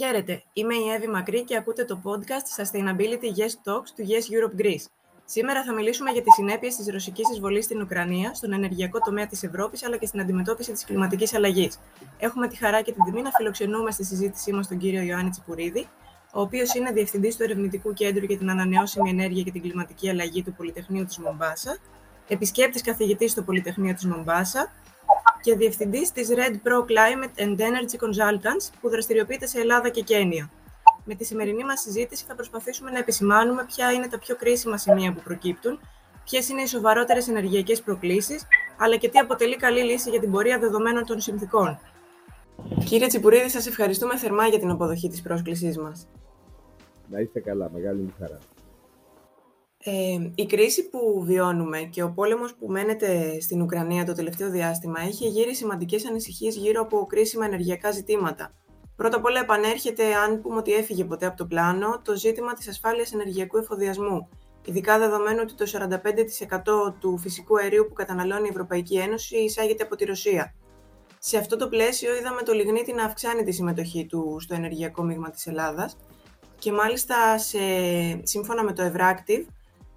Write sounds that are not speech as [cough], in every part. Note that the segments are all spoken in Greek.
Χαίρετε, είμαι η Εύη Μακρύ και ακούτε το podcast Sustainability Yes Talks του Yes Europe Greece. Σήμερα θα μιλήσουμε για τις συνέπειες της ρωσικής εισβολής στην Ουκρανία, στον ενεργειακό τομέα της Ευρώπης αλλά και στην αντιμετώπιση της κλιματικής αλλαγής. Έχουμε τη χαρά και την τιμή να φιλοξενούμε στη συζήτησή μας τον κύριο Ιωάννη Τσιπουρίδη, ο οποίος είναι διευθυντής του Ερευνητικού Κέντρου για την Ανανεώσιμη Ενέργεια και την Κλιματική Αλλαγή του Πολυτεχνείου της Μομπάσα, επισκέπτης καθηγητής στο Πολυτεχνείο της Μομπάσα και διευθυντής της Red Pro Climate and Energy Consultants, που δραστηριοποιείται σε Ελλάδα και Κένια. Με τη σημερινή μας συζήτηση θα προσπαθήσουμε να επισημάνουμε ποια είναι τα πιο κρίσιμα σημεία που προκύπτουν, ποιες είναι οι σοβαρότερες ενεργειακές προκλήσεις, αλλά και τι αποτελεί καλή λύση για την πορεία δεδομένων των συνθήκων. Κύριε Τσιπουρίδη, σας ευχαριστούμε θερμά για την αποδοχή της πρόσκλησής μας. Να είστε καλά, μεγάλη μου χαρά. Ε, η κρίση που βιώνουμε και ο πόλεμος που μένεται στην Ουκρανία το τελευταίο διάστημα έχει γύρει σημαντικές ανησυχίες γύρω από κρίσιμα ενεργειακά ζητήματα. Πρώτα απ' όλα επανέρχεται, αν πούμε ότι έφυγε ποτέ από το πλάνο, το ζήτημα της ασφάλειας ενεργειακού εφοδιασμού. Ειδικά δεδομένου ότι το 45% του φυσικού αερίου που καταναλώνει η Ευρωπαϊκή Ένωση εισάγεται από τη Ρωσία. Σε αυτό το πλαίσιο είδαμε το λιγνίτη να αυξάνει τη συμμετοχή του στο ενεργειακό μείγμα της Ελλάδας και μάλιστα σε, σύμφωνα με το Ευράκτιβ,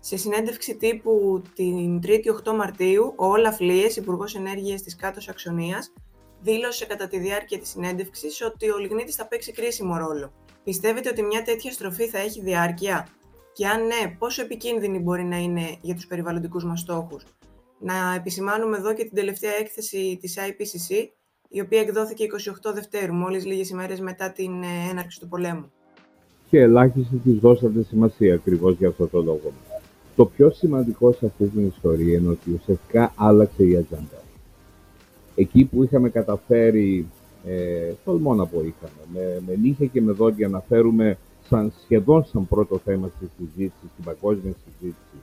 σε συνέντευξη τύπου την 3η 8 Μαρτίου, ο Όλαφ Λίες, Υπουργός Ενέργειας της Κάτω Σαξονίας, δήλωσε κατά τη διάρκεια της συνέντευξης ότι ο λιγνίτης θα παίξει κρίσιμο ρόλο. Πιστεύετε ότι μια τέτοια στροφή θα έχει διάρκεια, και αν ναι, πόσο επικίνδυνη μπορεί να είναι για τους περιβαλλοντικούς μας στόχους; Να επισημάνουμε εδώ και την τελευταία έκθεση της IPCC, η οποία εκδόθηκε 28 Δευτέρου, μόλις λίγες ημέρες μετά την ε, έναρξη του πολέμου. Και ελάχιστοι τη δώσατε σημασία ακριβώς για αυτό το λόγο. Το πιο σημαντικό σε αυτή την ιστορία είναι ότι ουσιαστικά άλλαξε η ατζέντα. Εκεί που είχαμε καταφέρει, ε, τολμώ να πω είχαμε, με, με νύχια και με δόντια να φέρουμε σαν, σχεδόν σαν πρώτο θέμα στη συζήτηση, στην παγκόσμια συζήτηση,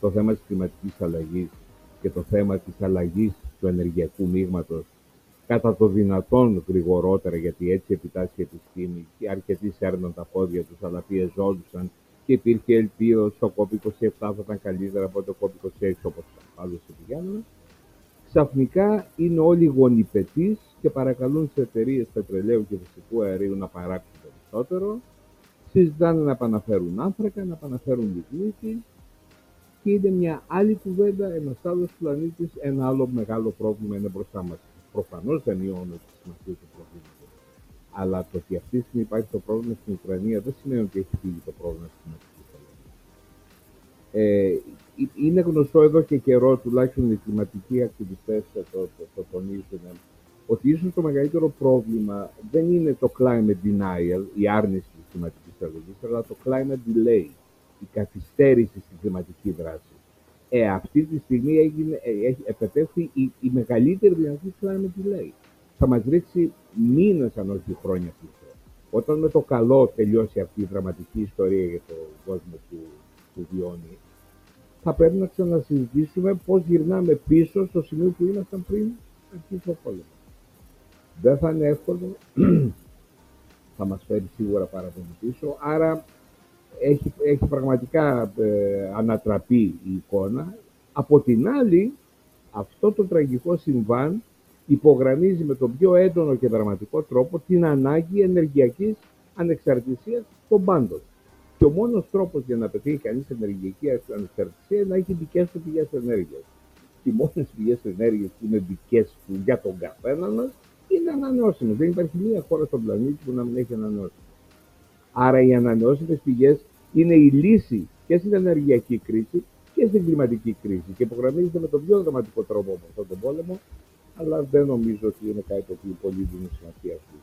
το θέμα της κλιματικής αλλαγής και το θέμα της αλλαγής του ενεργειακού μείγματος κατά το δυνατόν γρηγορότερα, γιατί έτσι επιτάσσει η επιστήμη και αρκετοί σέρναν τα πόδια τους, αλλά πιεζόντουσαν και υπήρχε ελπίδα ότι το COP27 θα ήταν καλύτερα από το COP26 όπως άλλωστε πηγαίνουμε. Ξαφνικά είναι όλοι γονιπετείς και παρακαλούν τι εταιρείες πετρελαίου και φυσικού αερίου να παράξουν περισσότερο. Συζητάνε να επαναφέρουν άνθρακα, να επαναφέρουν λιγνίτη και είναι μια άλλη κουβέντα, ένας άλλος πλανήτης, ένα άλλο μεγάλο πρόβλημα είναι μπροστά μας. Προφανώς δεν μειώνω τη σημασία του προβλήματος. Αλλά το ότι αυτή τη στιγμή υπάρχει το πρόβλημα στην Ουκρανία δεν σημαίνει ότι έχει φύγει το πρόβλημα στην ε, είναι γνωστό εδώ και καιρό, τουλάχιστον οι κλιματικοί ακτιβιστές το, το, το, τονίζουν, ότι ίσως το μεγαλύτερο πρόβλημα δεν είναι το climate denial, η άρνηση της κλιματικής αλλαγής, αλλά το climate delay, η καθυστέρηση στη κλιματική δράση. Ε, αυτή τη στιγμή έγινε, ε, επετέφθη η, η μεγαλύτερη δυνατή climate delay. Θα μας ρίξει μήνες, αν όχι χρόνια πίσω. Όταν με το καλό τελειώσει αυτή η δραματική ιστορία για τον κόσμο που, που βιώνει, θα πρέπει να ξανασυζητήσουμε πώς γυρνάμε πίσω στο σημείο που ήμασταν πριν αρχίσει ο πόλεμο. Δεν θα είναι εύκολο, [clears throat] θα μας φέρει σίγουρα πάρα πολύ πίσω, άρα έχει, έχει πραγματικά ε, ανατραπεί η εικόνα. Από την άλλη, αυτό το τραγικό συμβάν υπογραμμίζει με τον πιο έντονο και δραματικό τρόπο την ανάγκη ενεργειακής ανεξαρτησίας των πάντων. Και ο μόνος τρόπος για να πετύχει κανείς ενεργειακή ανεξαρτησία είναι να έχει δικές του πηγές ενέργειας. Οι μόνες πηγές ενέργειας που είναι δικές του για τον καθένα μας είναι ανανεώσιμες. Δεν υπάρχει μία χώρα στον πλανήτη που να μην έχει ανανεώσιμες. Άρα οι ανανεώσιμες πηγές είναι η λύση και στην ενεργειακή κρίση και στην κλιματική κρίση. Και υπογραμμίζεται με τον πιο δραματικό τρόπο από αυτόν τον πόλεμο, αλλά δεν νομίζω ότι είναι κάτι που πολύ δίνει σημασία αυτή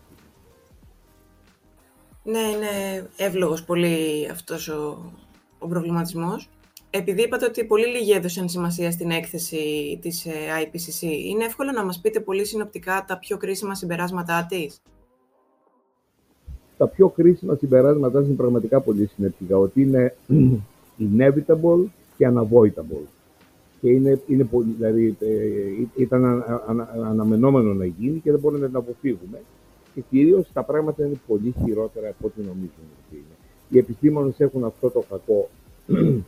ναι, είναι εύλογος πολύ αυτός ο, ο προβληματισμός. Επειδή είπατε ότι πολύ λίγοι έδωσαν σημασία στην έκθεση της ε, IPCC, είναι εύκολο να μας πείτε πολύ συνοπτικά τα πιο κρίσιμα συμπεράσματά της; Τα πιο κρίσιμα συμπεράσματά είναι πραγματικά πολύ συνεπτικά, ότι είναι [clears throat] inevitable και unavoidable. Και είναι, είναι πολύ, δηλαδή, ε, ήταν αναμενόμενο να γίνει και δεν μπορούμε να το αποφύγουμε και κυρίως τα πράγματα είναι πολύ χειρότερα από ό,τι νομίζουν ότι είναι. Οι επιστήμονες έχουν αυτό το κακό. [clears throat]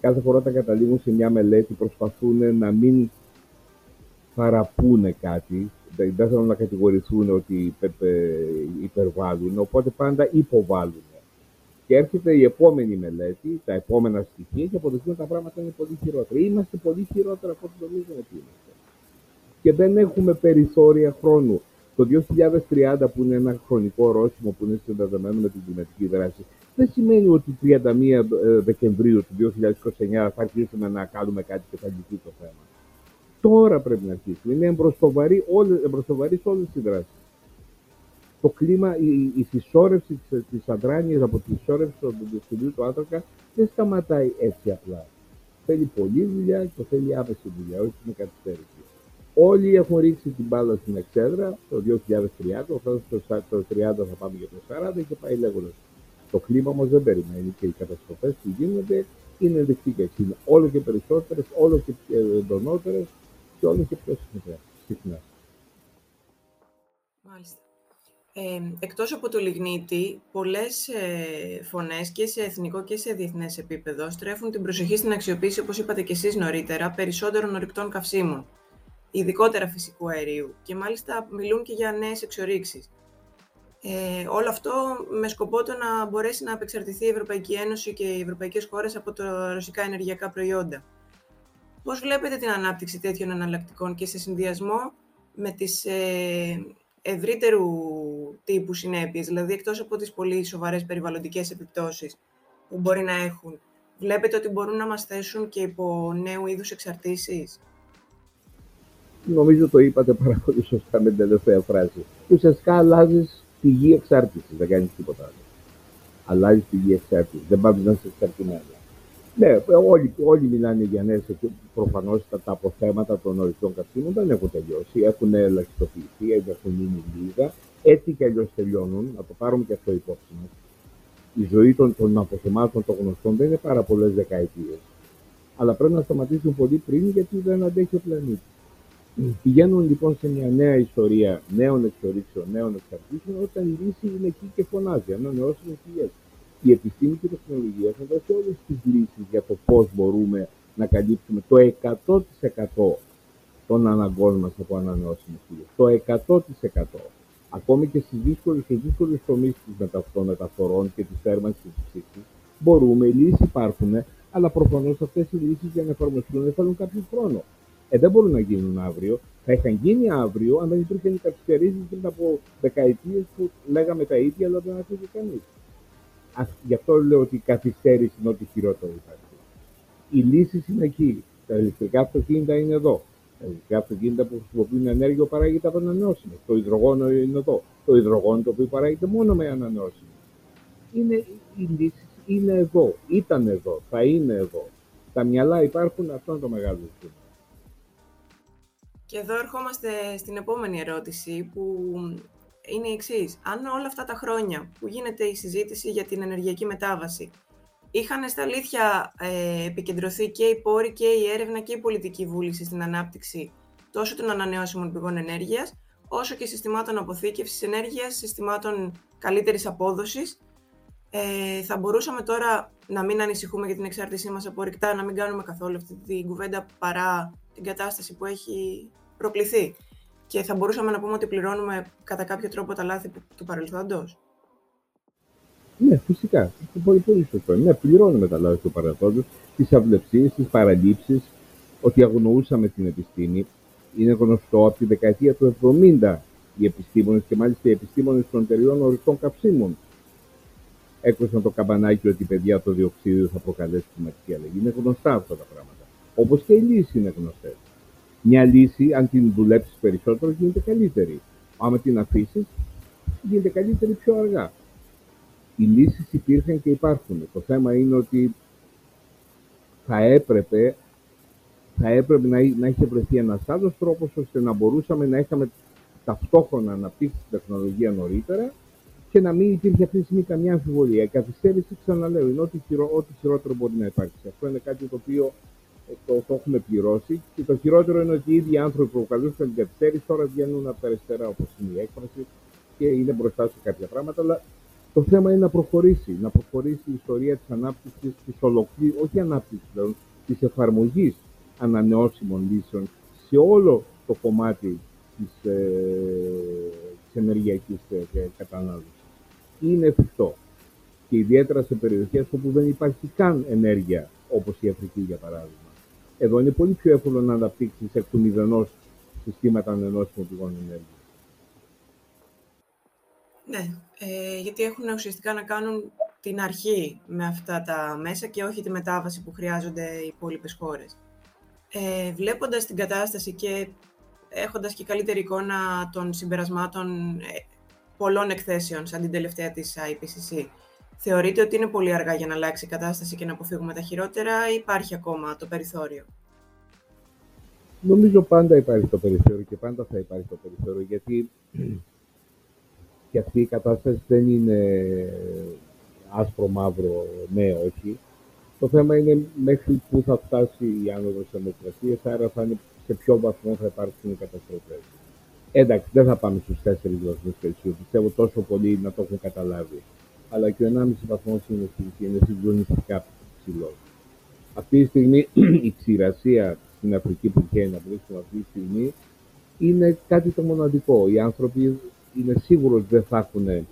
Κάθε φορά όταν καταλήγουν σε μια μελέτη προσπαθούν να μην παραπούνε κάτι, δεν θέλουν να κατηγορηθούν ότι υπερβάλλουν, οπότε πάντα υποβάλλουν. Και έρχεται η επόμενη μελέτη, τα επόμενα στοιχεία και αποδεικτούν τα πράγματα είναι πολύ χειρότερα. Είμαστε πολύ χειρότερα από ό,τι νομίζουμε ότι είμαστε. Και δεν έχουμε περιθώρια χρόνου. Το 2030 που είναι ένα χρονικό ορόσημο που είναι συνδεδεμένο με την κλιματική δράση, δεν σημαίνει ότι 31 ε, Δεκεμβρίου του 2029 θα αρχίσουμε να κάνουμε κάτι και θα λυθεί το θέμα. Τώρα πρέπει να αρχίσουμε. Είναι εμπροστοβαρή, όλες, όλες τις δράσεις το κλίμα, η, η συσσόρευση της, της αδράνειας από τη συσσόρευση του διοξιδίου του άνθρακα δεν σταματάει έτσι απλά. Θέλει πολλή δουλειά και θέλει άμεση δουλειά, όχι με καθυστέρηση. Όλοι έχουν ρίξει την μπάλα στην εξέδρα το 2030, το, το 30 θα πάμε για το 40 και πάει λέγοντας. Το κλίμα όμως δεν περιμένει και οι καταστροφές που γίνονται είναι ενδεικτικέ. Είναι όλο και περισσότερες, όλο και εντονότερες και όλο και πιο συχνέ. Μάλιστα. Ε, εκτός από το λιγνίτη, πολλές ε, φωνές και σε εθνικό και σε διεθνές επίπεδο στρέφουν την προσοχή στην αξιοποίηση, όπως είπατε και εσείς νωρίτερα, περισσότερων ορυκτών καυσίμων, ειδικότερα φυσικού αερίου και μάλιστα μιλούν και για νέες εξορίξεις. Ε, όλο αυτό με σκοπό το να μπορέσει να απεξαρτηθεί η Ευρωπαϊκή Ένωση και οι ευρωπαϊκές χώρες από τα ρωσικά ενεργειακά προϊόντα. Πώς βλέπετε την ανάπτυξη τέτοιων εναλλακτικών και σε συνδυασμό με τις ε, ευρύτερου τύπου συνέπειες, δηλαδή εκτός από τις πολύ σοβαρές περιβαλλοντικές επιπτώσεις που μπορεί να έχουν, βλέπετε ότι μπορούν να μας θέσουν και υπό νέου είδους εξαρτήσεις; Νομίζω το είπατε πάρα πολύ σωστά με την τελευταία φράση. Ουσιαστικά αλλάζεις πηγή εξάρτησης, δεν κάνεις τίποτα άλλο. Αλλάζεις πηγή εξάρτησης. Δεν πάμε να είσαι εξαρτημένος. Ναι, όλοι, όλοι μιλάνε για νέες προφανώς τα, τα αποθέματα των ορεικτών καυσίμων δεν έχουν τελειώσει. Έχουν ελαχιστοποιηθεί, έχουν μείνει λίγα. Έτσι κι αλλιώς τελειώνουν. Να το πάρουμε και αυτό υπόψη μας. Η ζωή των, των αποθεμάτων των γνωστών δεν είναι πάρα πολλές δεκαετίες. Αλλά πρέπει να σταματήσουν πολύ πριν γιατί δεν αντέχει ο πλανήτης. Πηγαίνουν λοιπόν σε μια νέα ιστορία νέων εξορίξεων, νέων εξαρτήσεων, όταν η λύση είναι εκεί και φωνάζει, ανανεώσιμε πηγέ η επιστήμη και η τεχνολογία θα δώσει όλες τις λύσεις για το πώς μπορούμε να καλύψουμε το 100% των αναγκών μας από ανανεώσιμες πηγές. Το 100%. Ακόμη και στις δύσκολες και δύσκολες τομείς των μεταφορών και της θέρμανσης της ψήξης, μπορούμε, οι λύσεις υπάρχουν, αλλά προφανώς αυτές οι λύσεις για να εφαρμοστούν θέλουν κάποιο χρόνο. Ε, δεν μπορούν να γίνουν αύριο. Θα είχαν γίνει αύριο αν δεν υπήρχαν οι καθυστερήσεις πριν από δεκαετίες που λέγαμε τα ίδια, αλλά δεν ακούγε κανείς. Γι' αυτό λέω ότι η καθυστέρηση είναι ό,τι χειρότερο υπάρχει. Οι λύσει είναι εκεί. Τα ηλεκτρικά αυτοκίνητα είναι εδώ. Τα ηλεκτρικά αυτοκίνητα που χρησιμοποιούν ενέργεια παράγεται από ανανεώσιμε. Το υδρογόνο είναι εδώ. Το υδρογόνο το οποίο παράγεται μόνο με ανανεώσιμε. Είναι, οι λύσει είναι εδώ. Ήταν εδώ. Θα είναι εδώ. Τα μυαλά υπάρχουν. Αυτό είναι το μεγάλο ζήτημα. Και εδώ ερχόμαστε στην επόμενη ερώτηση που είναι η εξής. Αν όλα αυτά τα χρόνια που γίνεται η συζήτηση για την ενεργειακή μετάβαση είχαν στα αλήθεια ε, επικεντρωθεί και οι πόροι και η έρευνα και η πολιτική βούληση στην ανάπτυξη τόσο των ανανεώσιμων πηγών ενέργειας, όσο και συστημάτων αποθήκευσης ενέργειας, συστημάτων καλύτερης απόδοσης, ε, θα μπορούσαμε τώρα να μην ανησυχούμε για την εξάρτησή μας από ρηκτά, να μην κάνουμε καθόλου αυτή την κουβέντα παρά την κατάσταση που έχει προκληθεί και θα μπορούσαμε να πούμε ότι πληρώνουμε κατά κάποιο τρόπο τα λάθη του παρελθόντος; Ναι, φυσικά. Πολύ, πολύ σωστό. Ναι, πληρώνουμε τα λάθη του παρελθόντος, τις αυλεψίες, τις παραλήψεις, ότι αγνοούσαμε την επιστήμη. Είναι γνωστό από τη δεκαετία του 70 οι επιστήμονες και μάλιστα οι επιστήμονες των εταιριών ορυκτών καυσίμων έκρουσαν το καμπανάκι ότι παιδιά το διοξείδιο θα προκαλέσει κλιματική αλλαγή. Είναι γνωστά αυτά τα πράγματα. Όπως και οι λύσεις είναι γνωστές. Μια λύση, αν την δουλέψεις περισσότερο, γίνεται καλύτερη. Άμα την αφήσεις, γίνεται καλύτερη πιο αργά. Οι λύσεις υπήρχαν και υπάρχουν. Το θέμα είναι ότι θα έπρεπε, θα έπρεπε να, να είχε βρεθεί ένας άλλος τρόπος ώστε να μπορούσαμε να είχαμε ταυτόχρονα αναπτύξει την τεχνολογία νωρίτερα και να μην υπήρχε αυτή τη στιγμή καμιά αμφιβολία. Η καθυστέρηση, ξαναλέω, είναι ό,τι, χειρο, χειρότερο μπορεί να υπάρξει. Αυτό είναι κάτι το οποίο το, το έχουμε πληρώσει. Και το χειρότερο είναι ότι οι ίδιοι άνθρωποι που προκαλούσαν την καθυστέρηση τώρα βγαίνουν από τα αριστερά, όπως είναι η έκφραση, και είναι μπροστά σε κάποια πράγματα. Αλλά το θέμα είναι να προχωρήσει. Να προχωρήσει η ιστορία της ανάπτυξης, της ολοκλήρωσης, όχι ανάπτυξης πλέον, της εφαρμογής ανανεώσιμων λύσεων σε όλο το κομμάτι της, ε, της ενεργειακής ε, κατανάλωσης. Είναι εφικτό. Και ιδιαίτερα σε περιοχές όπου δεν υπάρχει καν ενέργεια, όπως η Αφρική για παράδειγμα. Εδώ είναι πολύ πιο εύκολο να αναπτύξεις εκ του μηδενός συστήματα ανενώσιμων πηγών ενέργειας. Ναι, ε, γιατί έχουν ουσιαστικά να κάνουν την αρχή με αυτά τα μέσα και όχι τη μετάβαση που χρειάζονται οι υπόλοιπες χώρες. Ε, βλέποντας την κατάσταση και έχοντας και καλύτερη εικόνα των συμπερασμάτων ε, πολλών εκθέσεων, σαν την τελευταία της IPCC, θεωρείτε ότι είναι πολύ αργά για να αλλάξει η κατάσταση και να αποφύγουμε τα χειρότερα ή υπάρχει ακόμα το περιθώριο; Νομίζω πάντα υπάρχει το περιθώριο και πάντα θα υπάρχει το περιθώριο, γιατί [clears throat] και αυτή η κατάσταση δεν είναι άσπρο, μαύρο, ναι, όχι. Το θέμα είναι μέχρι πού θα φτάσει η άνοδος της δημοκρατίας, άρα θα είναι σε ποιο βαθμό θα υπάρξουν οι καταστροφές. Εντάξει, δεν θα πάμε στους 4 βαθμούς Κελσίου. Πιστεύω τόσο πολύ να το έχουν καταλάβει. Αλλά και ο 1,5 βαθμός είναι, είναι συγκλονιστικά ψηλό. Αυτή τη στιγμή [clears throat] η ξηρασία στην Αφρική που βγαίνει να βρίσκουμε αυτή τη στιγμή είναι κάτι το μοναδικό. Οι άνθρωποι είναι σίγουρος ότι δεν θα έχουν ε,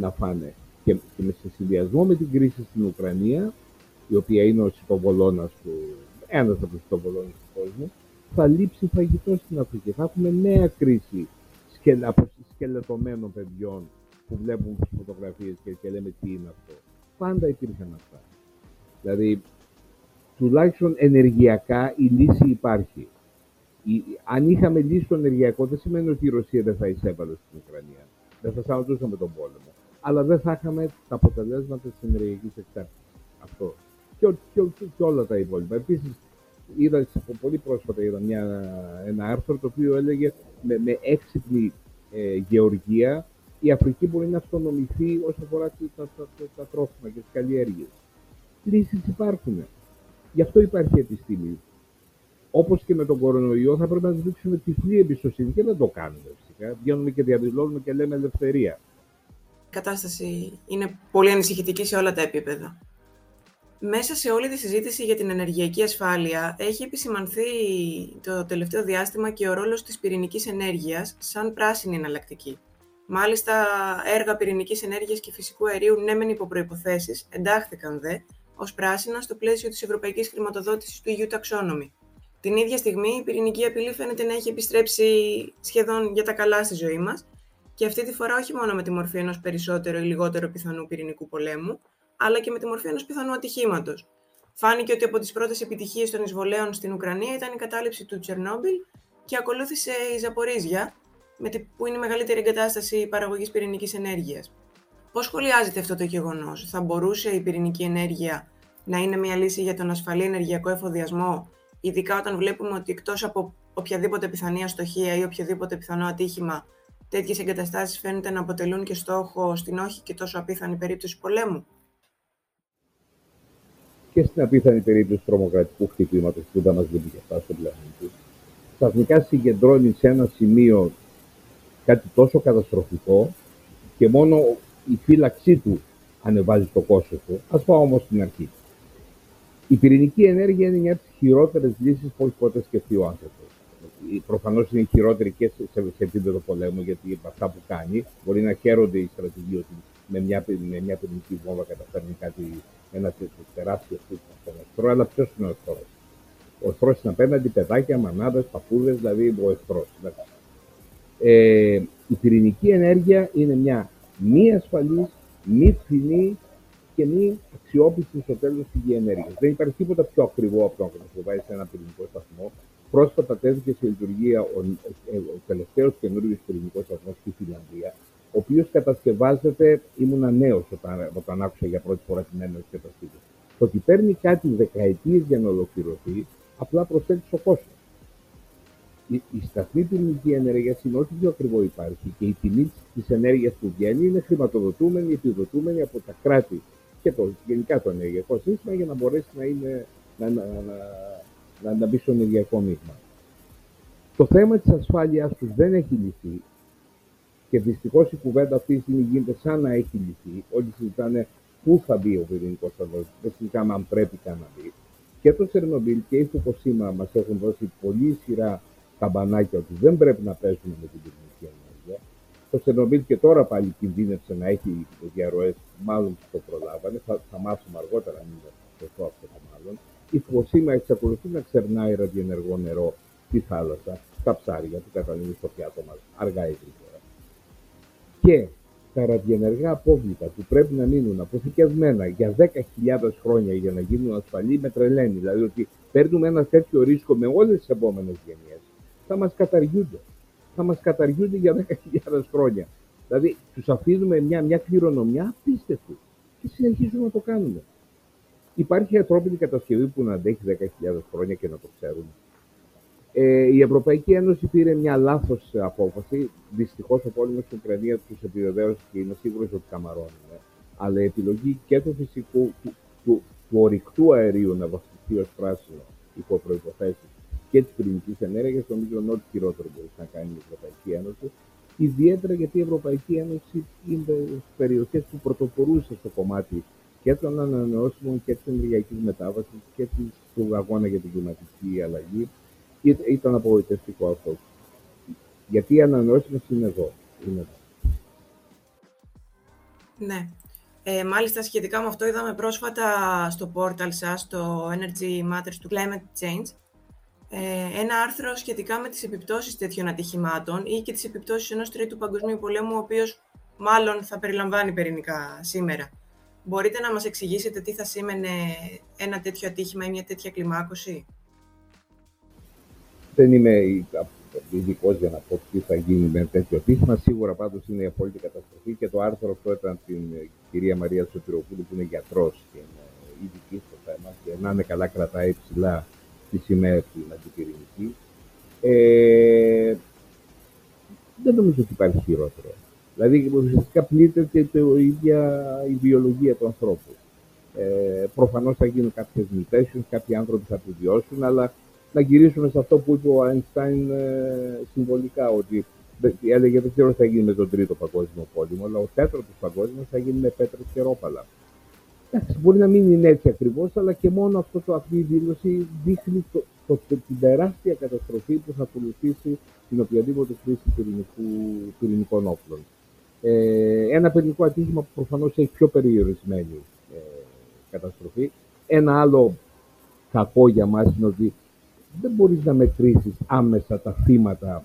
να φάνε. Και, και σε συνδυασμό με την κρίση στην Ουκρανία, η οποία είναι ο σιτοβολώνας του, ένας από τους σιτοβολώνες του κόσμου, θα λείψει φαγητό στην Αφρική. Θα έχουμε νέα κρίση από σκελετωμένων παιδιών που βλέπουν τις φωτογραφίες και, και λέμε τι είναι αυτό. Πάντα υπήρχαν αυτά. Δηλαδή, τουλάχιστον ενεργειακά η λύση υπάρχει. Η, αν είχαμε λύσει το ενεργειακό, δεν σημαίνει ότι η Ρωσία δεν θα εισέβαλε στην Ουκρανία. Δεν θα σταματούσαμε τον πόλεμο. Αλλά δεν θα είχαμε τα αποτελέσματα της ενεργειακής εξάρτησης. Αυτό. Και, και, και, και, όλα τα υπόλοιπα. Επίσης, είδα πολύ πρόσφατα είδα μια, ένα άρθρο το οποίο έλεγε με, με έξυπνη ε, γεωργία η Αφρική μπορεί να αυτονομηθεί όσον αφορά τα, τα, τα, τα τρόφιμα και τις καλλιέργειες. Λύσεις υπάρχουν. Γι' αυτό υπάρχει επιστήμη. Όπως και με τον κορονοϊό, θα πρέπει να δείξουμε τυφλή εμπιστοσύνη και δεν το κάνουμε φυσικά. Βγαίνουμε και διαδηλώνουμε και λέμε ελευθερία. Η κατάσταση είναι πολύ ανησυχητική σε όλα τα επίπεδα. Μέσα σε όλη τη συζήτηση για την ενεργειακή ασφάλεια έχει επισημανθεί το τελευταίο διάστημα και ο ρόλος της πυρηνικής ενέργειας σαν πράσινη εναλλακτική. Μάλιστα, έργα πυρηνικής ενέργειας και φυσικού αερίου ναι μεν υπό προϋποθέσεις, εντάχθηκαν δε, ως πράσινα στο πλαίσιο της ευρωπαϊκής χρηματοδότησης του EU Taxonomy. Την ίδια στιγμή η πυρηνική απειλή φαίνεται να έχει επιστρέψει σχεδόν για τα καλά στη ζωή μας και αυτή τη φορά όχι μόνο με τη μορφή ενός περισσότερο ή λιγότερο πιθανού πυρηνικού πολέμου, αλλά και με τη μορφή ενός πιθανού ατυχήματος. Φάνηκε ότι από τις πρώτες επιτυχίες των εισβολέων στην Ουκρανία ήταν η κατάληψη του Τσερνόμπιλ και ακολούθησε η Ζαπορίζια, που είναι η μεγαλύτερη εγκατάσταση παραγωγής πυρηνικής ενέργειας. Πώς σχολιάζεται αυτό το γεγονός, θα μπορούσε η πυρηνική ενέργεια να είναι μια λύση για τον ασφαλή ενεργειακό εφοδιασμό, ειδικά όταν βλέπουμε ότι εκτός από οποιαδήποτε πιθανή αστοχία ή οποιοδήποτε πιθανό ατύχημα, τέτοιες εγκαταστάσεις φαίνεται να αποτελούν και στόχο στην όχι και τόσο απίθανη περίπτωση πολέμου; Και στην απίθανη περίπτωση τρομοκρατικού χτυπήματος που δεν μας βλέπει και αυτά στον πλανήτη, ξαφνικά συγκεντρώνει σε ένα σημείο κάτι τόσο καταστροφικό και μόνο η φύλαξή του ανεβάζει το κόστος του. Ας πάω όμως στην αρχή. Η πυρηνική ενέργεια είναι μια από τις χειρότερες λύσεις που έχει ποτέ σκεφτεί ο άνθρωπος. Προφανώς είναι χειρότερη και σε, σε επίπεδο πολέμου, γιατί με αυτά που κάνει μπορεί να χαίρονται οι στρατηγοί ότι με μια, με μια πυρηνική βόμβα καταφέρνει κάτι, ένα τεράστιο σύστημα στον εχθρό. Αλλά ποιος είναι ο εχθρός; Ο εχθρός είναι απέναντι παιδάκια, μανάδες, παππούδες, δηλαδή ο εχθρός. Ε, η πυρηνική ενέργεια είναι μια μη ασφαλής, μη φθηνή και μη αξιόπιστη στο τέλος πηγή ενέργειας. Δεν υπάρχει τίποτα πιο ακριβό από το να κατασκευάσει ένα πυρηνικό σταθμό. Πρόσφατα τέθηκε σε λειτουργία ο, ο, ο τελευταίος καινούριο πυρηνικός σταθμός στη Φιλανδία, ο οποίος κατασκευάζεται, ήμουνα νέος όταν, όταν άκουσα για πρώτη φορά την έννοια κατασκευής. Το ότι παίρνει κάτι δεκαετίες για να ολοκληρωθεί, απλά προσθέτει στο κόσμο η, η σταθμή πυρηνική ενέργειας είναι ό,τι πιο ακριβό υπάρχει και η τιμή της ενέργειας που βγαίνει είναι χρηματοδοτούμενη, επιδοτούμενη από τα κράτη και το, γενικά το ενεργειακό σύστημα για να μπορέσει να, είναι, να, να, να, να, μπει στο ενεργειακό μείγμα. Το θέμα της ασφάλεια τους δεν έχει λυθεί και δυστυχώς η κουβέντα αυτή τη στιγμή γίνεται σαν να έχει λυθεί. Όλοι συζητάνε πού θα μπει ο πυρηνικός σταθμό, δεν συζητάμε αν πρέπει καν να μπει. Και το Σερνομπίλ και η Φουκοσίμα μας έχουν δώσει πολύ σειρά τα μπανάκια ότι δεν πρέπει να πέσουμε με την πυρηνική ενέργεια. Το Σερνομπίλ και τώρα πάλι κινδύνευσε να έχει διαρροές, μάλλον το προλάβανε. Θα, θα μάθουμε αργότερα αν είναι σωστό αυτό το μάλλον. Η Φωσίμα εξακολουθεί να ξερνάει ραδιενεργό νερό στη θάλασσα, στα ψάρια που καταλήγουν στο πιάτο μας αργά ή γρήγορα. Και τα ραδιενεργά απόβλητα που πρέπει να μείνουν αποθηκευμένα για 10.000 χρόνια για να γίνουν ασφαλή με τρελαίνει. Δηλαδή ότι παίρνουμε ένα τέτοιο ρίσκο με όλες τις επόμενες γενιές, θα μας καταργούνται. Θα μας καταργούνται για 10.000 χρόνια. Δηλαδή τους αφήνουμε μια, μια κληρονομιά απίστευτη και συνεχίζουμε να το κάνουμε. Υπάρχει ανθρώπινη κατασκευή που να αντέχει 10.000 χρόνια και να το ξέρουμε. Ε, η Ευρωπαϊκή Ένωση πήρε μια λάθος απόφαση. Δυστυχώς ο πόλεμος στην Ουκρανία τους επιβεβαίωσε και είμαι σίγουρος ότι καμαρώνουν. Αλλά η επιλογή και του φυσικού, του, του, του ορυκτού αερίου να βασιστεί ως πράσινο υπό προποθέσει και της πυρηνική ενέργειας, νομίζω ότι ό,τι χειρότερο μπορεί να κάνει η Ευρωπαϊκή Ένωση. Ιδιαίτερα γιατί η Ευρωπαϊκή Ένωση είναι στις περιοχές που πρωτοπορούσε στο κομμάτι και των ανανεώσιμων και της ενεργειακής μετάβασης και του αγώνα για την κλιματική αλλαγή ήταν απογοητευτικό αυτό. Γιατί οι ανανεώσιμες είναι εδώ. Είναι εδώ. Ναι. Ε, μάλιστα, σχετικά με αυτό, είδαμε πρόσφατα στο πόρταλ σας, το Energy Matters του Climate Change, ε, ένα άρθρο σχετικά με τις επιπτώσεις τέτοιων ατυχημάτων ή και τις επιπτώσεις ενός τρίτου παγκοσμίου πολέμου, ο οποίος μάλλον θα περιλαμβάνει πυρηνικά σήμερα. Μπορείτε να μας εξηγήσετε τι θα σήμαινε ένα τέτοιο ατύχημα ή μια τέτοια κλιμάκωση; Δεν είμαι ειδικός για να πω τι θα γίνει με τέτοιο τύχημα. Σίγουρα πάντως είναι η απόλυτη καταστροφή και το άρθρο αυτό ήταν την κυρία Μαρία Σωτηροπούλου που είναι γιατρός και είναι ειδική στο θέμα και να είναι καλά κρατάει ψηλά τη σημαία την αντιπυρηνική. Ε, δεν νομίζω ότι υπάρχει χειρότερο. Δηλαδή ουσιαστικά πλήττεται η ίδια η βιολογία του ανθρώπου. Ε, Προφανώς θα γίνουν κάποιες mutations, κάποιοι άνθρωποι θα επιβιώσουν, αλλά να γυρίσουμε σε αυτό που είπε ο Αϊνστάιν ε, συμβολικά, ότι έλεγε δεν ξέρω τι θα γίνει με τον τρίτο παγκόσμιο πόλεμο, αλλά ο τέταρτος παγκόσμιος θα γίνει με πέτρες και ρόπαλα. Εντάξει, μπορεί να μην είναι έτσι ακριβώς, αλλά και μόνο αυτό το, αυτή η δήλωση δείχνει το, το, το, την τεράστια καταστροφή που θα ακολουθήσει την οποιαδήποτε χρήση πυρηνικών όπλων. Ε, ένα πυρηνικό ατύχημα που προφανώς έχει πιο περιορισμένη ε, καταστροφή. Ένα άλλο κακό για μας είναι ότι δεν μπορείς να μετρήσεις άμεσα τα θύματα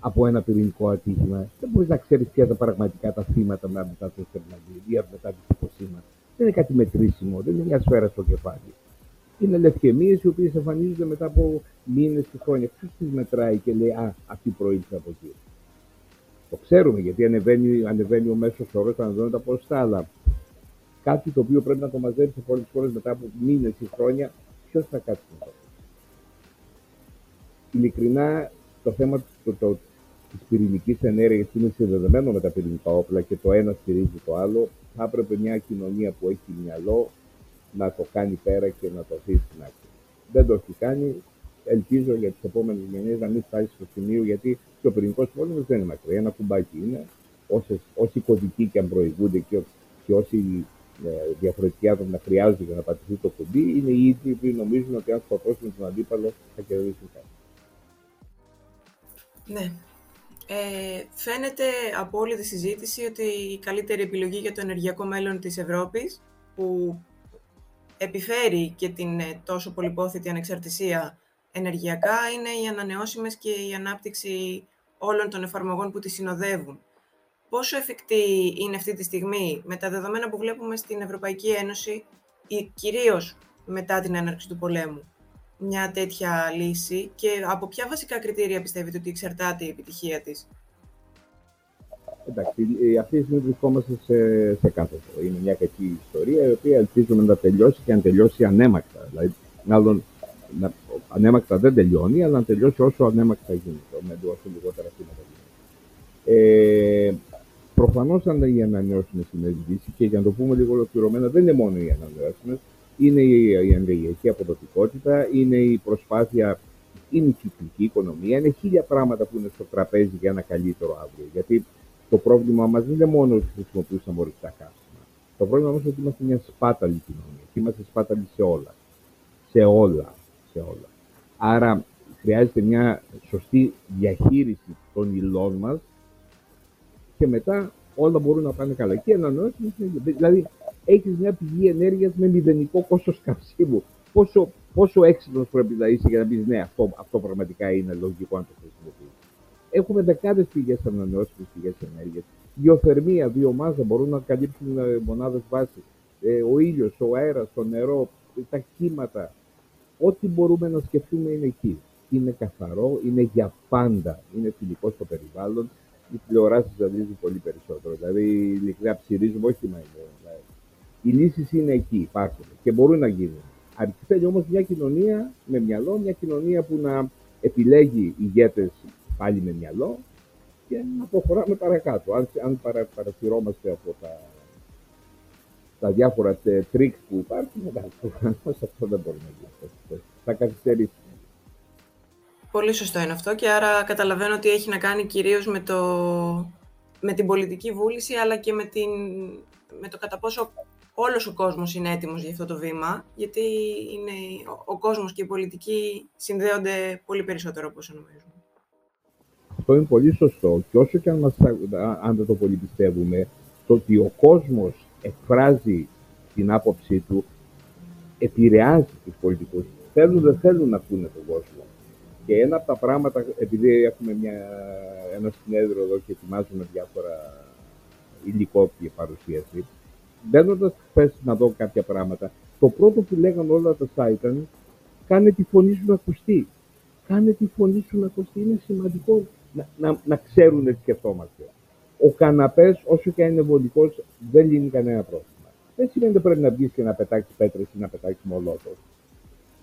από ένα πυρηνικό ατύχημα. Δεν μπορείς να ξέρεις ποια τα πραγματικά τα θύματα μετά το Στερναγγί ή μετά το Φουκουσίμα. Δεν είναι κάτι μετρήσιμο, δεν είναι μια σφαίρα στο κεφάλι. Είναι λευκαιμίε οι οποίες εμφανίζονται μετά από μήνες και χρόνια. Ποιος τις μετράει και λέει Α, αυτή προήλθε από εκεί. Το ξέρουμε γιατί ανεβαίνει, ανεβαίνει ο μέσος όρος, ανεβαίνουν τα ποσοστά, αλλά κάτι το οποίο πρέπει να το μαζέψει πολλές φορές μετά από μήνες ή χρόνια, ποιος θα κάτσει να το ειλικρινά το θέμα το, το, της πυρηνικής ενέργειας είναι συνδεδεμένο με τα πυρηνικά όπλα και το ένα στηρίζει το άλλο. Θα έπρεπε μια κοινωνία που έχει μυαλό να το κάνει πέρα και να το αφήσει στην άκρη. Δεν το έχει κάνει. Ελπίζω για τις επόμενες γενιές να μην φτάσει στο σημείο γιατί και ο πυρηνικός πόλεμος δεν είναι μακριά. Ένα κουμπάκι είναι. όσοι κωδικοί και αν προηγούνται και, και όσοι ε, διαφορετικοί άνθρωποι να χρειάζονται για να πατηθεί το κουμπί, είναι οι ίδιοι που νομίζουν ότι αν σκοτώσουν τον αντίπαλο θα κερδίσουν κάτι. Ναι. Ε, φαίνεται από όλη τη συζήτηση ότι η καλύτερη επιλογή για το ενεργειακό μέλλον της Ευρώπης, που επιφέρει και την ε, τόσο πολυπόθητη ανεξαρτησία ενεργειακά, είναι οι ανανεώσιμες και η ανάπτυξη όλων των εφαρμογών που τη συνοδεύουν. Πόσο εφικτή είναι αυτή τη στιγμή με τα δεδομένα που βλέπουμε στην Ευρωπαϊκή Ένωση, κυρίως μετά την έναρξη του πολέμου; Μια τέτοια λύση και από ποια βασικά κριτήρια πιστεύετε ότι εξαρτάται η επιτυχία της; Εντάξει, αυτή τη στιγμή βρισκόμαστε σε, σε κάθετο. Είναι μια κακή ιστορία η οποία ελπίζουμε να τελειώσει και να τελειώσει ανέμακτα. Δηλαδή, μάλλον να, ανέμακτα δεν τελειώνει, αλλά να τελειώσει όσο ανέμακτα γίνεται, με όσο λιγότερα θύματα γίνεται. Ε, Προφανώς, αν οι ανανεώσιμες είναι λύση, και για να το πούμε λίγο ολοκληρωμένα, δεν είναι μόνο οι ανανεώσιμες, είναι η ενεργειακή αποδοτικότητα, είναι η προσπάθεια, είναι η κυκλική οικονομία, είναι χίλια πράγματα που είναι στο τραπέζι για ένα καλύτερο αύριο. Γιατί το πρόβλημα μας δεν είναι μόνο ότι χρησιμοποιούσαμε ορυκτά καύσιμα. Το πρόβλημα μας είναι ότι είμαστε μια σπάταλη κοινωνία. Και είμαστε σπάταλοι σε όλα. Σε όλα. Σε όλα. Άρα Χρειάζεται μια σωστή διαχείριση των υλών μας και μετά όλα μπορούν να πάνε καλά. Και ανανεώσιμες, δηλαδή έχεις μια πηγή ενέργειας με μηδενικό κόστος καυσίμου. Πόσο, πόσο έξυπνος πρέπει να είσαι για να πεις ναι, αυτό, αυτό πραγματικά είναι λογικό να το χρησιμοποιήσεις. Έχουμε δεκάδες πηγές ανανεώσιμες πηγές ενέργειας. Γεωθερμία, βιομάζα μπορούν να καλύψουν ε, μονάδες βάσης. Ε, ο ήλιος, ο αέρας, το νερό, τα κύματα. Ό,τι μπορούμε να σκεφτούμε είναι εκεί. Είναι καθαρό, είναι για πάντα, είναι φιλικό στο περιβάλλον. Οι τηλεοράσεις ζαλίζουν πολύ περισσότερο. Δηλαδή, ειλικρινά ψηρίζουμε, όχι τι δηλαδή. Οι λύσει είναι εκεί, υπάρχουν και μπορούν να γίνουν. Θέλει όμως μια κοινωνία με μυαλό, μια κοινωνία που να επιλέγει ηγέτες πάλι με μυαλό και να προχωράμε παρακάτω. Αν, αν παρα, παρατηρώμαστε από τα, τα διάφορα τρίξ που υπάρχουν, εντάξει, αυτό δεν μπορεί να γίνει. Θα καθυστερήσει. Πολύ σωστό είναι αυτό και άρα καταλαβαίνω ότι έχει να κάνει κυρίως με, το, με την πολιτική βούληση αλλά και με, την, με το κατά πόσο όλος ο κόσμος είναι έτοιμος για αυτό το βήμα γιατί είναι, ο, ο κόσμος και η πολιτική συνδέονται πολύ περισσότερο από όσο νομίζουμε. Αυτό είναι πολύ σωστό και όσο και αν, μας, αν δεν το πολύ πιστεύουμε το ότι ο κόσμος εκφράζει την άποψή του επηρεάζει τους πολιτικούς. Θέλουν δεν θέλουν να ακούνε τον κόσμο. Και ένα από τα πράγματα, επειδή έχουμε μια, ένα συνέδριο εδώ και ετοιμάζουμε διάφορα υλικό και παρουσίαση, μπαίνοντας χθε να δω κάποια πράγματα, το πρώτο που λέγανε όλα τα site ήταν κάνε τη φωνή σου να ακουστεί. Κάνε τη φωνή σου να ακουστεί. Είναι σημαντικό να, να, να ξέρουν τι σκεφτόμαστε. Ο καναπές, όσο και αν είναι βολικός, δεν λύνει κανένα πρόβλημα. Δεν σημαίνει ότι πρέπει να βγεις και να πετάξεις πέτρες ή να πετάξεις μολότος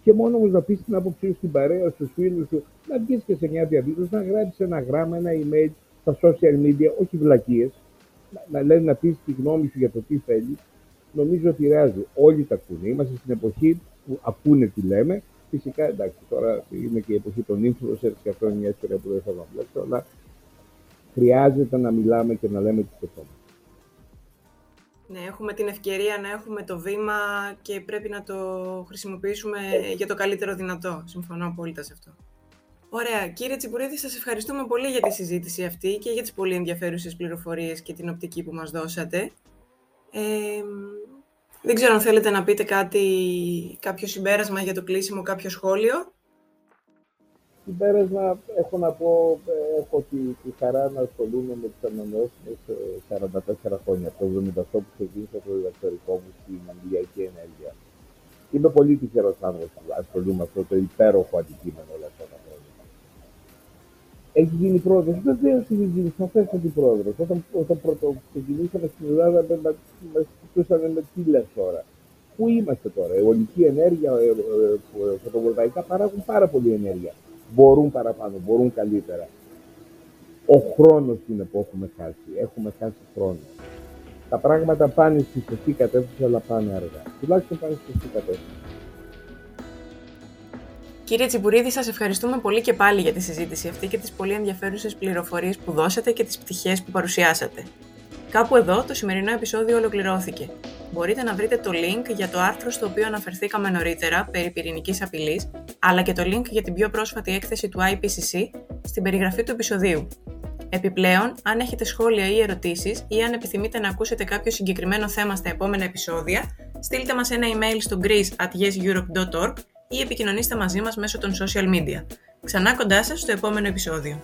και μόνο όμως να πεις την άποψή σου στην παρέα, στους φίλους σου, να βγεις και σε μια διαδήλωση, να γράψεις ένα γράμμα, ένα email στα social media, όχι βλακίες, να, να λένε να πεις τη γνώμη σου για το τι θέλεις. Νομίζω ότι ρεάζει. Όλοι τα ακούνε. Είμαστε στην εποχή που ακούνε τι λέμε. Φυσικά εντάξει, τώρα είναι και η εποχή των influencers και αυτό είναι μια ιστορία που δεν θέλω να βλέψω, αλλά χρειάζεται να μιλάμε και να λέμε τι σκεφτόμαστε. Ναι, έχουμε την ευκαιρία να έχουμε το βήμα και πρέπει να το χρησιμοποιήσουμε για το καλύτερο δυνατό. Συμφωνώ απόλυτα σε αυτό. Ωραία. Κύριε Τσιπουρίδη, σας ευχαριστούμε πολύ για τη συζήτηση αυτή και για τις πολύ ενδιαφέρουσες πληροφορίες και την οπτική που μας δώσατε. Ε, δεν ξέρω αν θέλετε να πείτε κάτι, κάποιο συμπέρασμα για το κλείσιμο, κάποιο σχόλιο συμπέρασμα έχω να πω, ε, έχω τη, τη χαρά να ασχολούμαι με τις ανανεώσιμες 44 ε, χρόνια, από το 78 που ξεκίνησα το διδακτορικό μου στην Αγγλιακή Ενέργεια. Είμαι πολύ τυχερός άνθρωπος που ασχολούμαι με αυτό το υπέροχο αντικείμενο όλα αυτά τα χρόνια. Έχει γίνει πρόοδο. Βεβαίω έχει γίνει σαφέστατη πρόοδο. Όταν, όταν πρώτο ξεκινήσαμε στην Ελλάδα, μα κοιτούσαν με τι λες τώρα. Πού είμαστε τώρα, η ολική ενέργεια, ε, φωτοβολταϊκά παράγουν πάρα πολύ ενέργεια μπορούν παραπάνω, μπορούν καλύτερα. Ο χρόνος είναι που έχουμε χάσει. Έχουμε χάσει χρόνο. Τα πράγματα πάνε στη σωστή κατεύθυνση, αλλά πάνε αργά. Τουλάχιστον πάνε στη σωστή κατεύθυνση. Κύριε Τσιμπουρίδη, σας ευχαριστούμε πολύ και πάλι για τη συζήτηση αυτή και τις πολύ ενδιαφέρουσες πληροφορίες που δώσατε και τις πτυχές που παρουσιάσατε. Κάπου εδώ το σημερινό επεισόδιο ολοκληρώθηκε. Μπορείτε να βρείτε το link για το άρθρο στο οποίο αναφερθήκαμε νωρίτερα περί πυρηνικής απειλής, αλλά και το link για την πιο πρόσφατη έκθεση του IPCC στην περιγραφή του επεισοδίου. Επιπλέον, αν έχετε σχόλια ή ερωτήσεις ή αν επιθυμείτε να ακούσετε κάποιο συγκεκριμένο θέμα στα επόμενα επεισόδια, στείλτε μας ένα email στο greece.yeseurope.org ή επικοινωνήστε μαζί μας μέσω των social media. Ξανά κοντά σας στο επόμενο επεισόδιο.